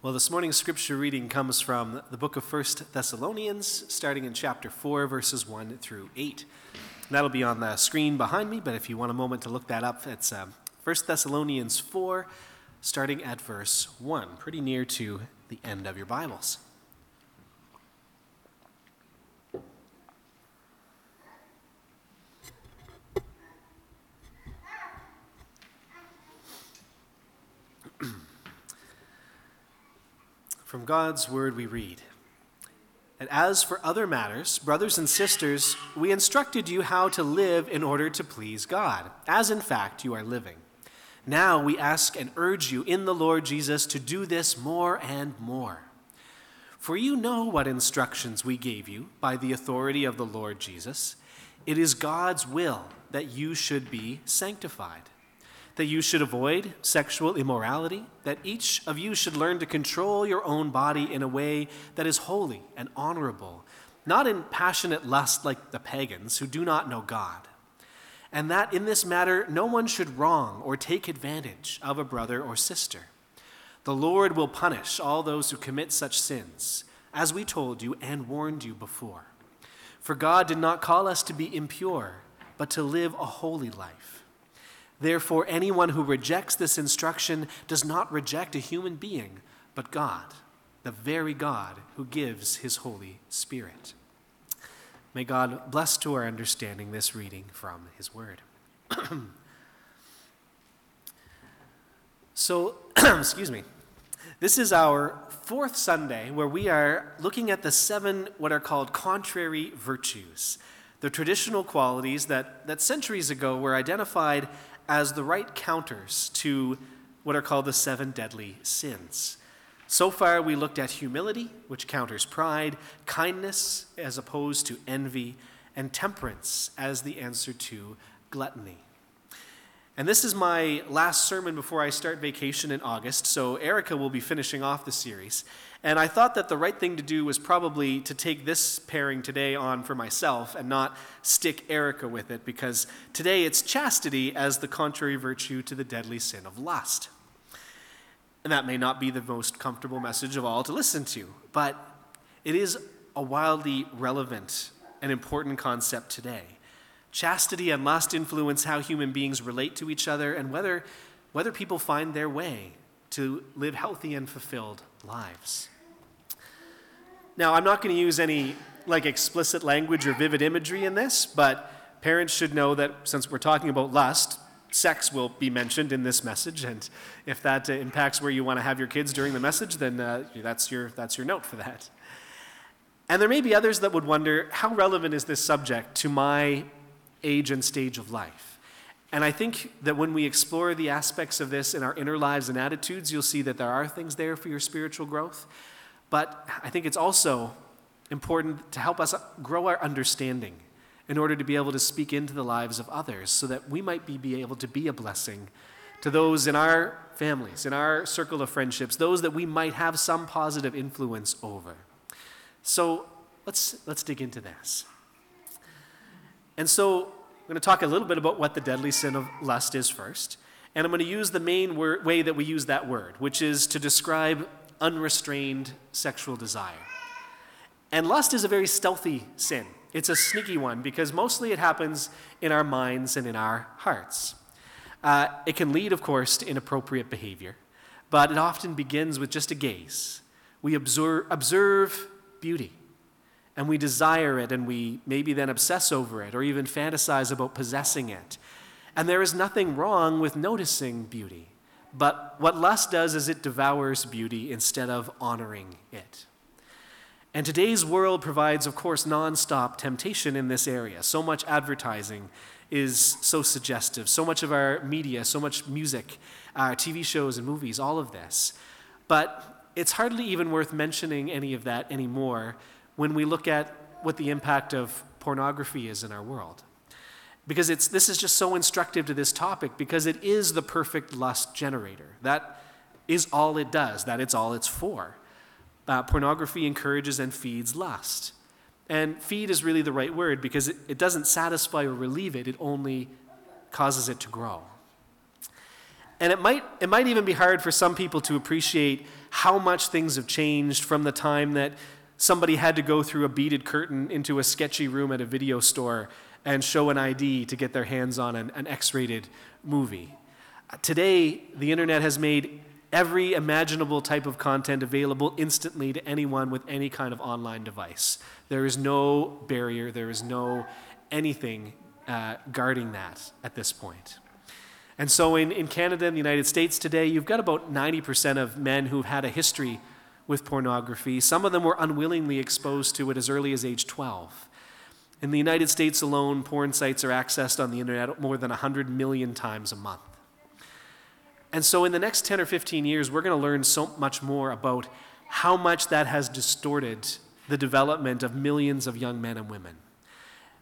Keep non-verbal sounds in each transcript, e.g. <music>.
Well, this morning's scripture reading comes from the book of 1 Thessalonians, starting in chapter 4, verses 1 through 8. That'll be on the screen behind me, but if you want a moment to look that up, it's um, 1 Thessalonians 4, starting at verse 1, pretty near to the end of your Bibles. From God's word we read. And as for other matters, brothers and sisters, we instructed you how to live in order to please God, as in fact you are living. Now we ask and urge you in the Lord Jesus to do this more and more. For you know what instructions we gave you by the authority of the Lord Jesus. It is God's will that you should be sanctified that you should avoid sexual immorality, that each of you should learn to control your own body in a way that is holy and honorable, not in passionate lust like the pagans who do not know God. And that in this matter no one should wrong or take advantage of a brother or sister. The Lord will punish all those who commit such sins, as we told you and warned you before. For God did not call us to be impure, but to live a holy life. Therefore, anyone who rejects this instruction does not reject a human being, but God, the very God who gives his Holy Spirit. May God bless to our understanding this reading from his word. <clears throat> so, <clears throat> excuse me. This is our fourth Sunday where we are looking at the seven what are called contrary virtues, the traditional qualities that, that centuries ago were identified as the right counters to what are called the seven deadly sins. So far, we looked at humility, which counters pride, kindness as opposed to envy, and temperance as the answer to gluttony. And this is my last sermon before I start vacation in August, so Erica will be finishing off the series. And I thought that the right thing to do was probably to take this pairing today on for myself and not stick Erica with it, because today it's chastity as the contrary virtue to the deadly sin of lust. And that may not be the most comfortable message of all to listen to, but it is a wildly relevant and important concept today. Chastity and lust influence how human beings relate to each other and whether, whether people find their way to live healthy and fulfilled lives. Now, I'm not going to use any like explicit language or vivid imagery in this, but parents should know that since we're talking about lust, sex will be mentioned in this message, and if that uh, impacts where you want to have your kids during the message, then uh, that's your that's your note for that. And there may be others that would wonder how relevant is this subject to my age and stage of life. And I think that when we explore the aspects of this in our inner lives and attitudes, you'll see that there are things there for your spiritual growth. But I think it's also important to help us grow our understanding in order to be able to speak into the lives of others so that we might be, be able to be a blessing to those in our families, in our circle of friendships, those that we might have some positive influence over. So let's, let's dig into this. And so I'm going to talk a little bit about what the deadly sin of lust is first. And I'm going to use the main word, way that we use that word, which is to describe unrestrained sexual desire. And lust is a very stealthy sin. It's a sneaky one because mostly it happens in our minds and in our hearts. Uh, it can lead, of course, to inappropriate behavior, but it often begins with just a gaze. We observe, observe beauty and we desire it and we maybe then obsess over it or even fantasize about possessing it. And there is nothing wrong with noticing beauty. But what lust does is it devours beauty instead of honoring it. And today's world provides, of course, nonstop temptation in this area. So much advertising is so suggestive, so much of our media, so much music, uh, our TV shows and movies, all of this. But it's hardly even worth mentioning any of that anymore when we look at what the impact of pornography is in our world. Because it's, this is just so instructive to this topic because it is the perfect lust generator. That is all it does, that it's all it's for. Uh, pornography encourages and feeds lust. And feed is really the right word because it, it doesn't satisfy or relieve it, it only causes it to grow. And it might, it might even be hard for some people to appreciate how much things have changed from the time that somebody had to go through a beaded curtain into a sketchy room at a video store and show an ID to get their hands on an, an X rated movie. Uh, today, the internet has made every imaginable type of content available instantly to anyone with any kind of online device. There is no barrier, there is no anything uh, guarding that at this point. And so in, in Canada and the United States today, you've got about 90% of men who've had a history with pornography. Some of them were unwillingly exposed to it as early as age 12. In the United States alone, porn sites are accessed on the internet more than 100 million times a month. And so, in the next 10 or 15 years, we're going to learn so much more about how much that has distorted the development of millions of young men and women.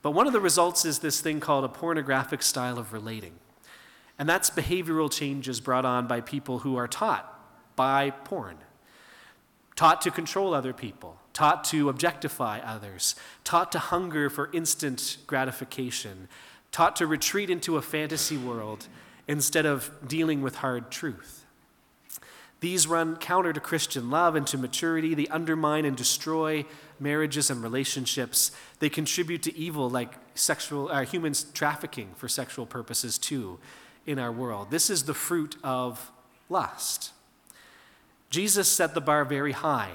But one of the results is this thing called a pornographic style of relating. And that's behavioral changes brought on by people who are taught by porn, taught to control other people, taught to objectify others, taught to hunger for instant gratification, taught to retreat into a fantasy world instead of dealing with hard truth. These run counter to Christian love and to maturity. They undermine and destroy marriages and relationships. They contribute to evil like sexual, uh, human trafficking for sexual purposes, too in our world. This is the fruit of lust. Jesus set the bar very high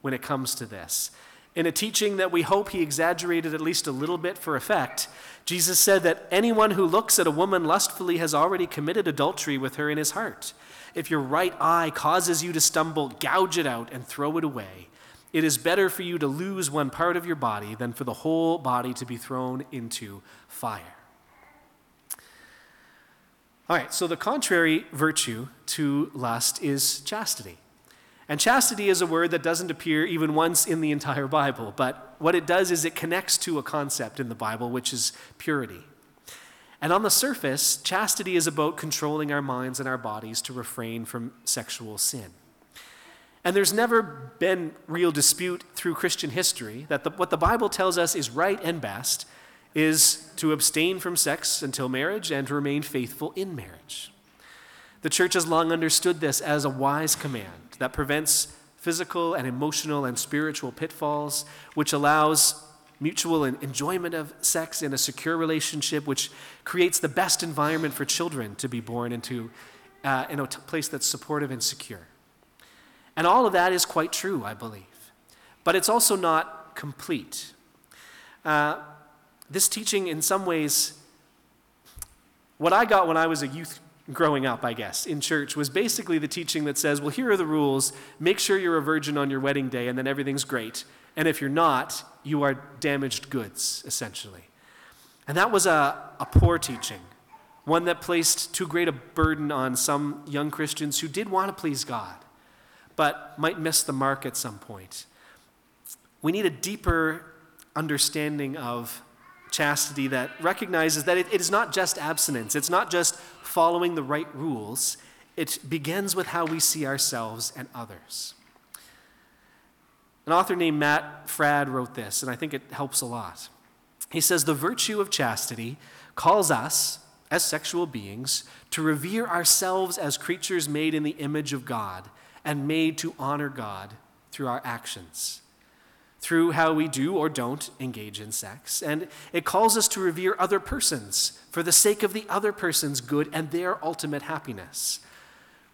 when it comes to this. In a teaching that we hope he exaggerated at least a little bit for effect, Jesus said that anyone who looks at a woman lustfully has already committed adultery with her in his heart. If your right eye causes you to stumble, gouge it out and throw it away. It is better for you to lose one part of your body than for the whole body to be thrown into fire. All right, so the contrary virtue to lust is chastity. And chastity is a word that doesn't appear even once in the entire Bible, but what it does is it connects to a concept in the Bible, which is purity. And on the surface, chastity is about controlling our minds and our bodies to refrain from sexual sin. And there's never been real dispute through Christian history that the, what the Bible tells us is right and best is to abstain from sex until marriage and to remain faithful in marriage. The church has long understood this as a wise command that prevents physical and emotional and spiritual pitfalls, which allows mutual enjoyment of sex in a secure relationship, which creates the best environment for children to be born into uh, in a place that's supportive and secure. And all of that is quite true, I believe. But it's also not complete. Uh, this teaching, in some ways, what I got when I was a youth growing up, I guess, in church, was basically the teaching that says, well, here are the rules. Make sure you're a virgin on your wedding day, and then everything's great. And if you're not, you are damaged goods, essentially. And that was a, a poor teaching, one that placed too great a burden on some young Christians who did want to please God, but might miss the mark at some point. We need a deeper understanding of chastity that recognizes that it, it is not just abstinence, it's not just following the right rules, it begins with how we see ourselves and others. An author named Matt Fradd wrote this, and I think it helps a lot. He says, The virtue of chastity calls us, as sexual beings, to revere ourselves as creatures made in the image of God and made to honor God through our actions through how we do or don't engage in sex. And it calls us to revere other persons for the sake of the other person's good and their ultimate happiness.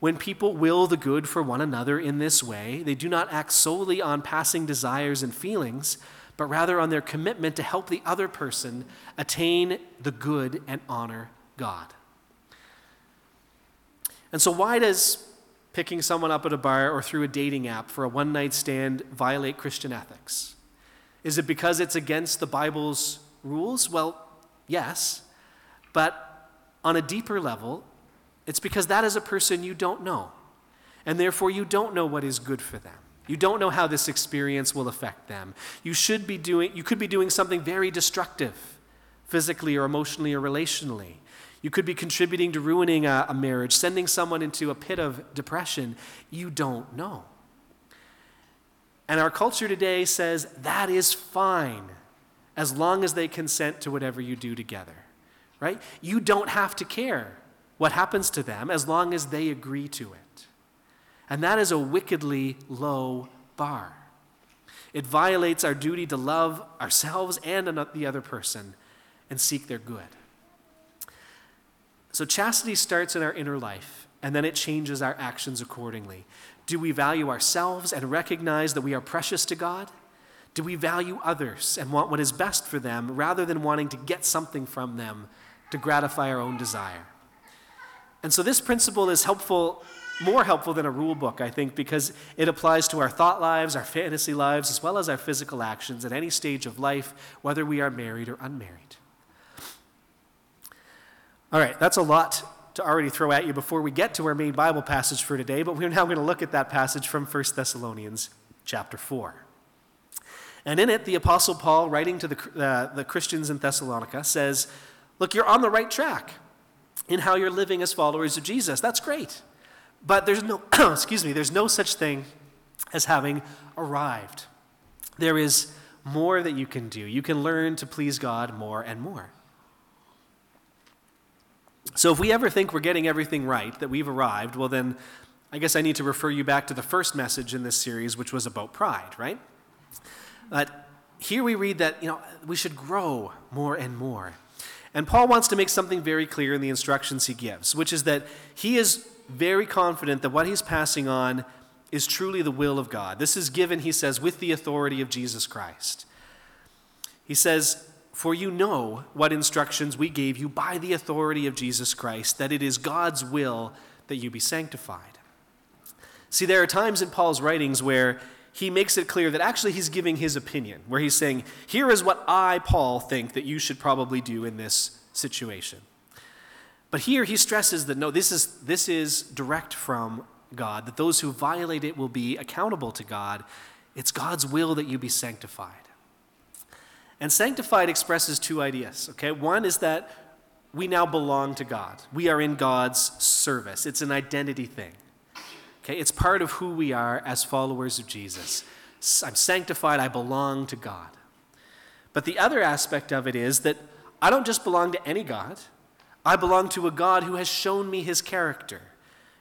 When people will the good for one another in this way, they do not act solely on passing desires and feelings, but rather on their commitment to help the other person attain the good and honor God. And so, why does picking someone up at a bar or through a dating app for a one night stand violate Christian ethics? Is it because it's against the Bible's rules? Well, yes. But on a deeper level, it's because that is a person you don't know. And therefore, you don't know what is good for them. You don't know how this experience will affect them. You should be doing you could be doing something very destructive physically or emotionally or relationally. You could be contributing to ruining a, a marriage, sending someone into a pit of depression. You don't know. And our culture today says that is fine as long as they consent to whatever you do together, right? You don't have to care what happens to them as long as they agree to it. And that is a wickedly low bar. It violates our duty to love ourselves and the other person and seek their good. So, chastity starts in our inner life, and then it changes our actions accordingly. Do we value ourselves and recognize that we are precious to God? Do we value others and want what is best for them rather than wanting to get something from them to gratify our own desire? And so, this principle is helpful, more helpful than a rule book, I think, because it applies to our thought lives, our fantasy lives, as well as our physical actions at any stage of life, whether we are married or unmarried. All right, that's a lot to already throw at you before we get to our main Bible passage for today, but we're now going to look at that passage from 1 Thessalonians chapter 4. And in it, the Apostle Paul, writing to the, uh, the Christians in Thessalonica, says, Look, you're on the right track in how you're living as followers of Jesus. That's great. But there's no, <clears throat> excuse me, there's no such thing as having arrived. There is more that you can do. You can learn to please God more and more. So if we ever think we're getting everything right, that we've arrived, well, then I guess I need to refer you back to the first message in this series, which was about pride, right? But here we read that, you know, we should grow more and more. And Paul wants to make something very clear in the instructions he gives, which is that he is very confident that what he's passing on is truly the will of God. This is given, he says, with the authority of Jesus Christ. He says, for you know what instructions we gave you by the authority of Jesus Christ, that it is God's will that you be sanctified. See, there are times in Paul's writings where he makes it clear that actually he's giving his opinion, where he's saying, Here is what I, Paul, think that you should probably do in this situation. But here he stresses that no, this is, this is direct from God, that those who violate it will be accountable to God. It's God's will that you be sanctified. And sanctified expresses two ideas, okay? One is that we now belong to God. We are in God's service. It's an identity thing. Okay? It's part of who we are as followers of Jesus. I'm sanctified, I belong to God. But the other aspect of it is that I don't just belong to any God. I belong to a God who has shown me his character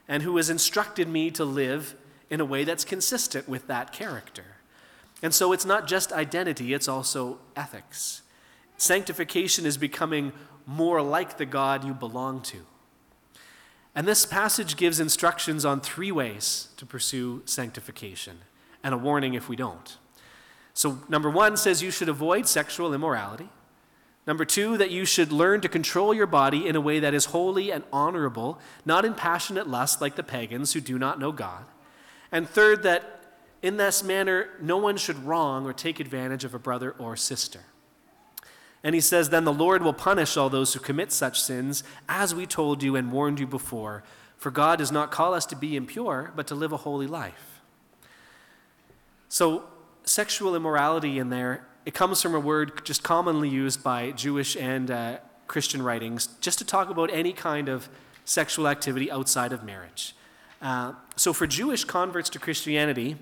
and who has instructed me to live in a way that's consistent with that character. And so it's not just identity, it's also ethics. Sanctification is becoming more like the God you belong to. And this passage gives instructions on three ways to pursue sanctification and a warning if we don't. So, number one says you should avoid sexual immorality. Number two, that you should learn to control your body in a way that is holy and honorable, not in passionate lust like the pagans who do not know God. And third, that in this manner, no one should wrong or take advantage of a brother or sister. And he says, Then the Lord will punish all those who commit such sins, as we told you and warned you before. For God does not call us to be impure, but to live a holy life. So, sexual immorality in there, it comes from a word just commonly used by Jewish and uh, Christian writings, just to talk about any kind of sexual activity outside of marriage. Uh, so, for Jewish converts to Christianity,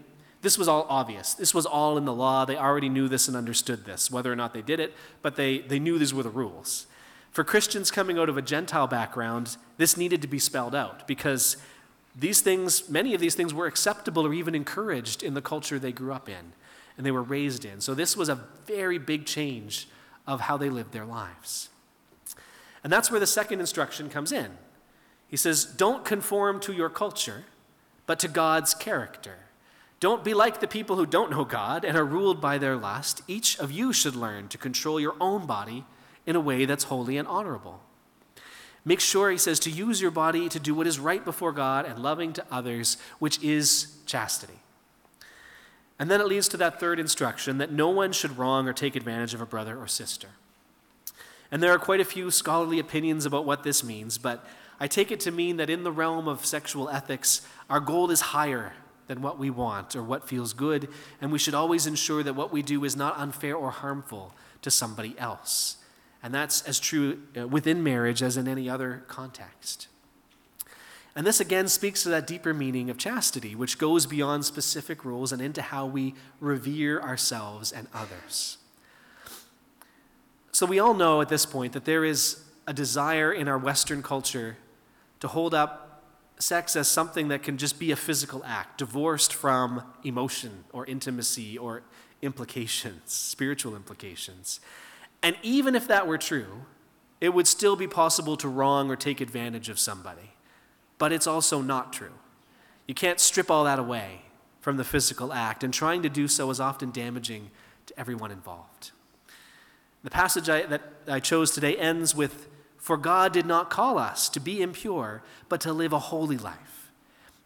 this was all obvious. This was all in the law. They already knew this and understood this, whether or not they did it, but they, they knew these were the rules. For Christians coming out of a Gentile background, this needed to be spelled out because these things, many of these things were acceptable or even encouraged in the culture they grew up in and they were raised in. So this was a very big change of how they lived their lives. And that's where the second instruction comes in. He says, Don't conform to your culture, but to God's character. Don't be like the people who don't know God and are ruled by their lust. Each of you should learn to control your own body in a way that's holy and honorable. Make sure, he says, to use your body to do what is right before God and loving to others, which is chastity. And then it leads to that third instruction that no one should wrong or take advantage of a brother or sister. And there are quite a few scholarly opinions about what this means, but I take it to mean that in the realm of sexual ethics, our goal is higher than what we want or what feels good, and we should always ensure that what we do is not unfair or harmful to somebody else. And that's as true uh, within marriage as in any other context. And this again speaks to that deeper meaning of chastity, which goes beyond specific rules and into how we revere ourselves and others. So we all know at this point that there is a desire in our Western culture to hold up sex as something that can just be a physical act, divorced from emotion or intimacy or implications, <laughs> spiritual implications. And even if that were true, it would still be possible to wrong or take advantage of somebody. But it's also not true. You can't strip all that away from the physical act, and trying to do so is often damaging to everyone involved. The passage I, that I chose today ends with For God did not call us to be impure, but to live a holy life.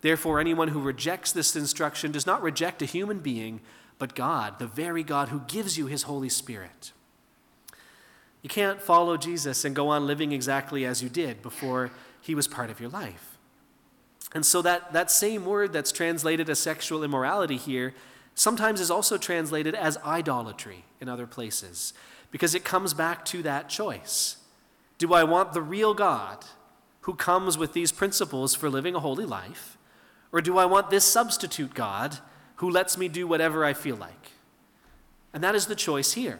Therefore, anyone who rejects this instruction does not reject a human being, but God, the very God who gives you his Holy Spirit. You can't follow Jesus and go on living exactly as you did before he was part of your life. And so, that, that same word that's translated as sexual immorality here sometimes is also translated as idolatry in other places, because it comes back to that choice. Do I want the real God who comes with these principles for living a holy life? Or do I want this substitute God who lets me do whatever I feel like? And that is the choice here.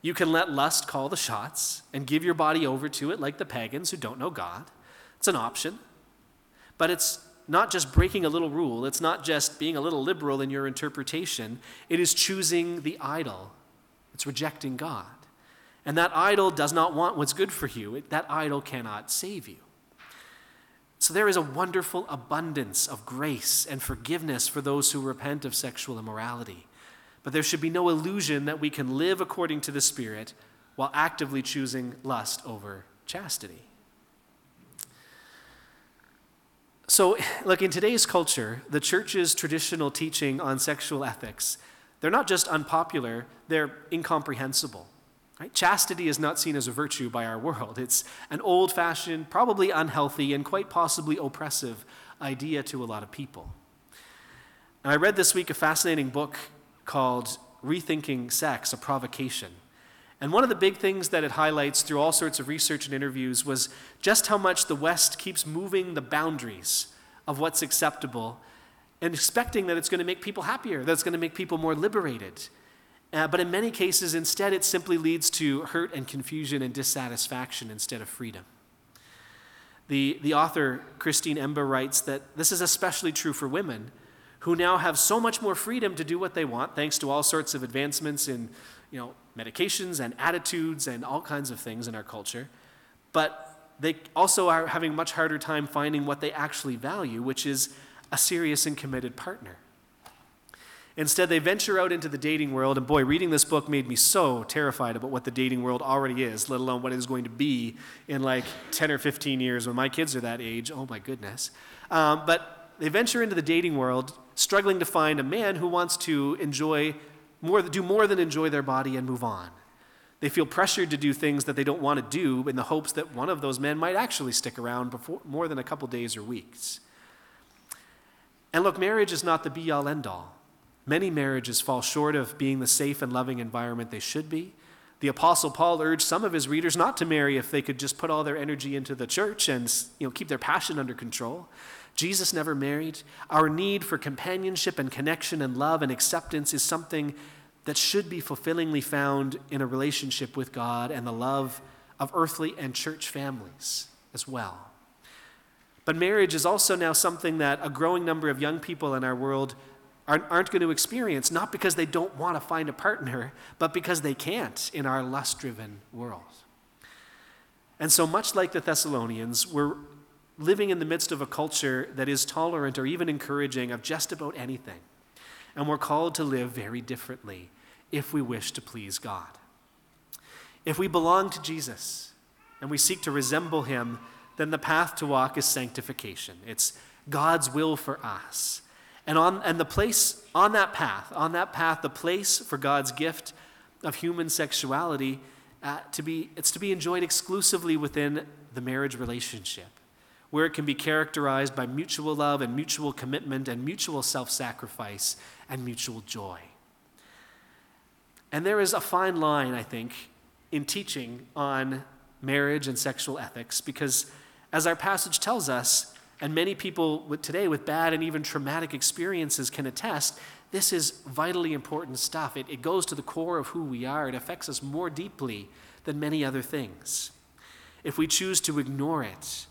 You can let lust call the shots and give your body over to it like the pagans who don't know God. It's an option. But it's not just breaking a little rule, it's not just being a little liberal in your interpretation. It is choosing the idol, it's rejecting God. And that idol does not want what's good for you, it, that idol cannot save you. So there is a wonderful abundance of grace and forgiveness for those who repent of sexual immorality. But there should be no illusion that we can live according to the Spirit while actively choosing lust over chastity. So, look, in today's culture, the church's traditional teaching on sexual ethics, they're not just unpopular, they're incomprehensible. Right? Chastity is not seen as a virtue by our world. It's an old fashioned, probably unhealthy, and quite possibly oppressive idea to a lot of people. And I read this week a fascinating book called Rethinking Sex, a Provocation. And one of the big things that it highlights through all sorts of research and interviews was just how much the West keeps moving the boundaries of what's acceptable and expecting that it's going to make people happier, that it's going to make people more liberated. Uh, but in many cases, instead, it simply leads to hurt and confusion and dissatisfaction instead of freedom. The, the author, Christine Emba, writes that this is especially true for women who now have so much more freedom to do what they want thanks to all sorts of advancements in you know, medications and attitudes and all kinds of things in our culture. But they also are having much harder time finding what they actually value, which is a serious and committed partner. Instead, they venture out into the dating world, and boy, reading this book made me so terrified about what the dating world already is, let alone what it is going to be in like 10 or 15 years when my kids are that age. Oh my goodness. Um, but they venture into the dating world, struggling to find a man who wants to enjoy more, do more than enjoy their body and move on. They feel pressured to do things that they don't want to do in the hopes that one of those men might actually stick around before, more than a couple days or weeks. And look, marriage is not the be all end all. Many marriages fall short of being the safe and loving environment they should be. The Apostle Paul urged some of his readers not to marry if they could just put all their energy into the church and you know, keep their passion under control. Jesus never married. Our need for companionship and connection and love and acceptance is something that should be fulfillingly found in a relationship with God and the love of earthly and church families as well. But marriage is also now something that a growing number of young people in our world aren't, going to experience, not because they don't want to find a partner, but because they can't in our lust driven world. And so, much like the Thessalonians, we're living in the midst of a culture that is tolerant or even encouraging of just about anything. And we're called to live very differently if we wish to please God. If we belong to Jesus and we seek to resemble him, then the path to walk is sanctification. It's God's will for us. And on and the place on that path, on that path, the place for God's gift of human sexuality uh, to be it's to be enjoyed exclusively within the marriage relationship where it can be characterized by mutual love and mutual commitment and mutual self sacrifice and mutual joy. And there is a fine line, I think, in teaching on marriage and sexual ethics because, as our passage tells us, and many people today with bad and even traumatic experiences can attest, this is vitally important stuff. It, it goes to the core of who we are, it affects us more deeply than many other things. If we choose to ignore it,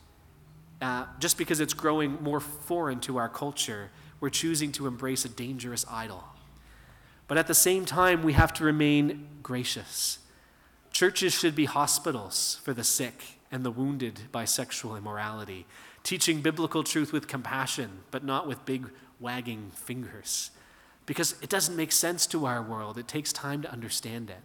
uh, just because it's growing more foreign to our culture, we're choosing to embrace a dangerous idol. But at the same time, we have to remain gracious. Churches should be hospitals for the sick and the wounded by sexual immorality, teaching biblical truth with compassion, but not with big wagging fingers. Because it doesn't make sense to our world, it takes time to understand it.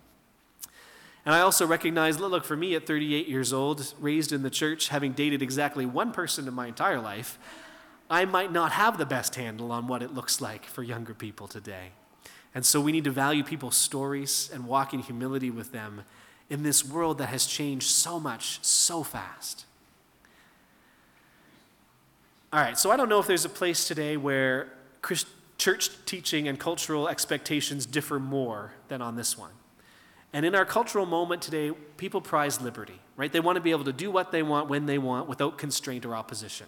And I also recognize look, for me at 38 years old, raised in the church, having dated exactly one person in my entire life, I might not have the best handle on what it looks like for younger people today. And so we need to value people's stories and walk in humility with them in this world that has changed so much so fast. All right, so I don't know if there's a place today where Christ- church teaching and cultural expectations differ more than on this one. And in our cultural moment today, people prize liberty, right? They want to be able to do what they want when they want without constraint or opposition.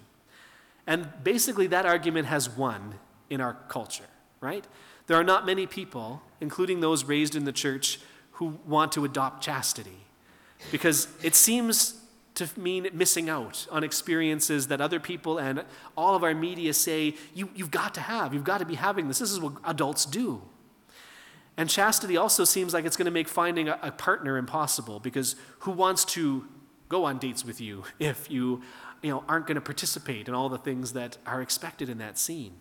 And basically, that argument has won in our culture, right? There are not many people, including those raised in the church, who want to adopt chastity because it seems to mean missing out on experiences that other people and all of our media say you, you've got to have. You've got to be having this. This is what adults do. And chastity also seems like it's going to make finding a, a partner impossible because who wants to go on dates with you <laughs> if you, you know, aren't going to participate in all the things that are expected in that scene?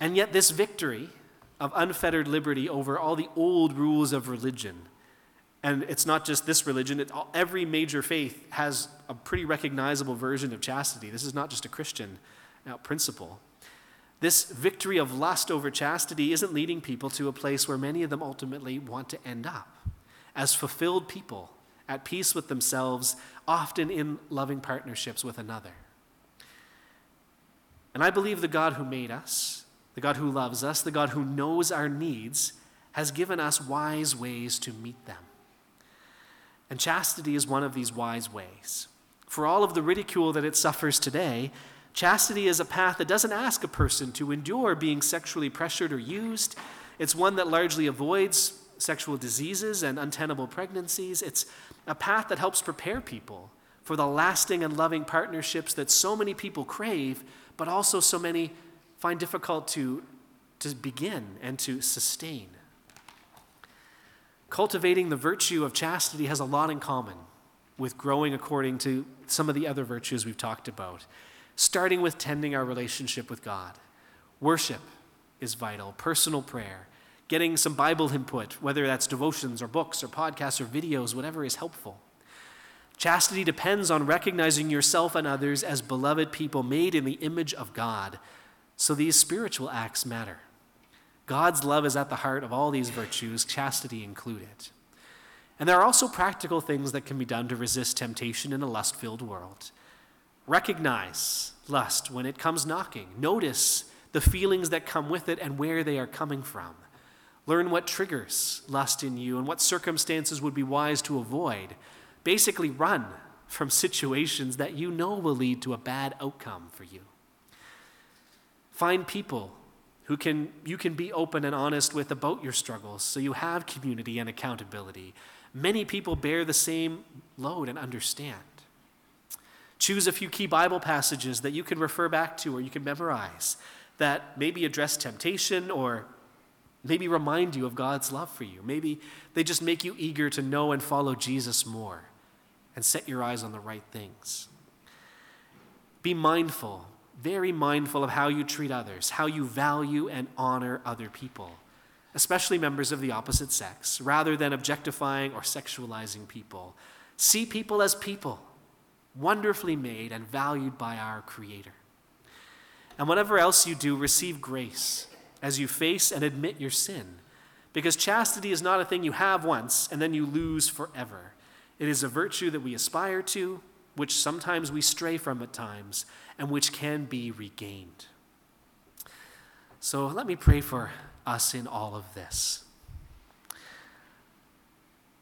And yet, this victory of unfettered liberty over all the old rules of religion, and it's not just this religion, it, every major faith has a pretty recognizable version of chastity. This is not just a Christian uh, principle. This victory of lust over chastity isn't leading people to a place where many of them ultimately want to end up as fulfilled people, at peace with themselves, often in loving partnerships with another. And I believe the God who made us, the God who loves us, the God who knows our needs, has given us wise ways to meet them. And chastity is one of these wise ways. For all of the ridicule that it suffers today, chastity is a path that doesn't ask a person to endure being sexually pressured or used. It's one that largely avoids sexual diseases and untenable pregnancies. It's a path that helps prepare people for the lasting and loving partnerships that so many people crave, but also so many find difficult to, to begin and to sustain. Cultivating the virtue of chastity has a lot in common with growing according to some of the other virtues we've talked about, starting with tending our relationship with God. Worship is vital, personal prayer, getting some Bible input, whether that's devotions or books or podcasts or videos, whatever is helpful. Chastity depends on recognizing yourself and others as beloved people made in the image of God so these spiritual acts matter. God's love is at the heart of all these virtues, chastity included. And there are also practical things that can be done to resist temptation in a lust filled world. Recognize lust when it comes knocking. Notice the feelings that come with it and where they are coming from. Learn what triggers lust in you and what circumstances would be wise to avoid. Basically, run from situations that you know will lead to a bad outcome for you. Find people who can, you can be open and honest with about your struggles so you have community and accountability. Many people bear the same load and understand. Choose a few key Bible passages that you can refer back to or you can memorize that maybe address temptation or maybe remind you of God's love for you. Maybe they just make you eager to know and follow Jesus more and set your eyes on the right things. Be mindful very mindful of how you treat others, how you value and honor other people, especially members of the opposite sex, rather than objectifying or sexualizing people. See people as people, wonderfully made and valued by our Creator. And whatever else you do, receive grace as you face and admit your sin. Because chastity is not a thing you have once and then you lose forever. It is a virtue that we aspire to, which sometimes we stray from at times, and which can be regained. So let me pray for us in all of this.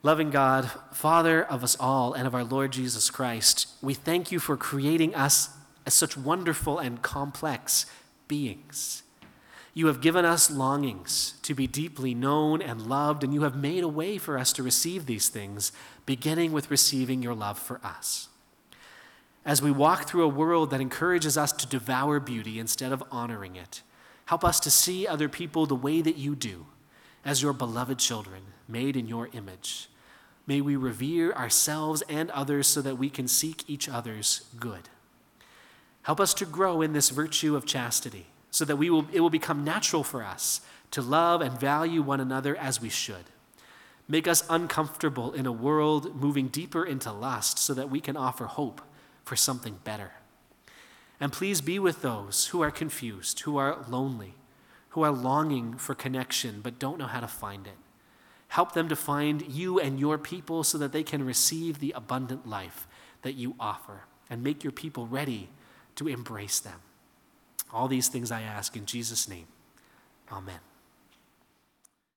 Loving God, Father of us all and of our Lord Jesus Christ, we thank you for creating us as such wonderful and complex beings. You have given us longings to be deeply known and loved, and you have made a way for us to receive these things, beginning with receiving your love for us. As we walk through a world that encourages us to devour beauty instead of honoring it, help us to see other people the way that you do, as your beloved children, made in your image. May we revere ourselves and others so that we can seek each other's good. Help us to grow in this virtue of chastity so that we will, it will become natural for us to love and value one another as we should. Make us uncomfortable in a world moving deeper into lust so that we can offer hope for something better. And please be with those who are confused, who are lonely, who are longing for connection but don't know how to find it. Help them to find you and your people so that they can receive the abundant life that you offer and make your people ready to embrace them. All these things I ask in Jesus' name. Amen.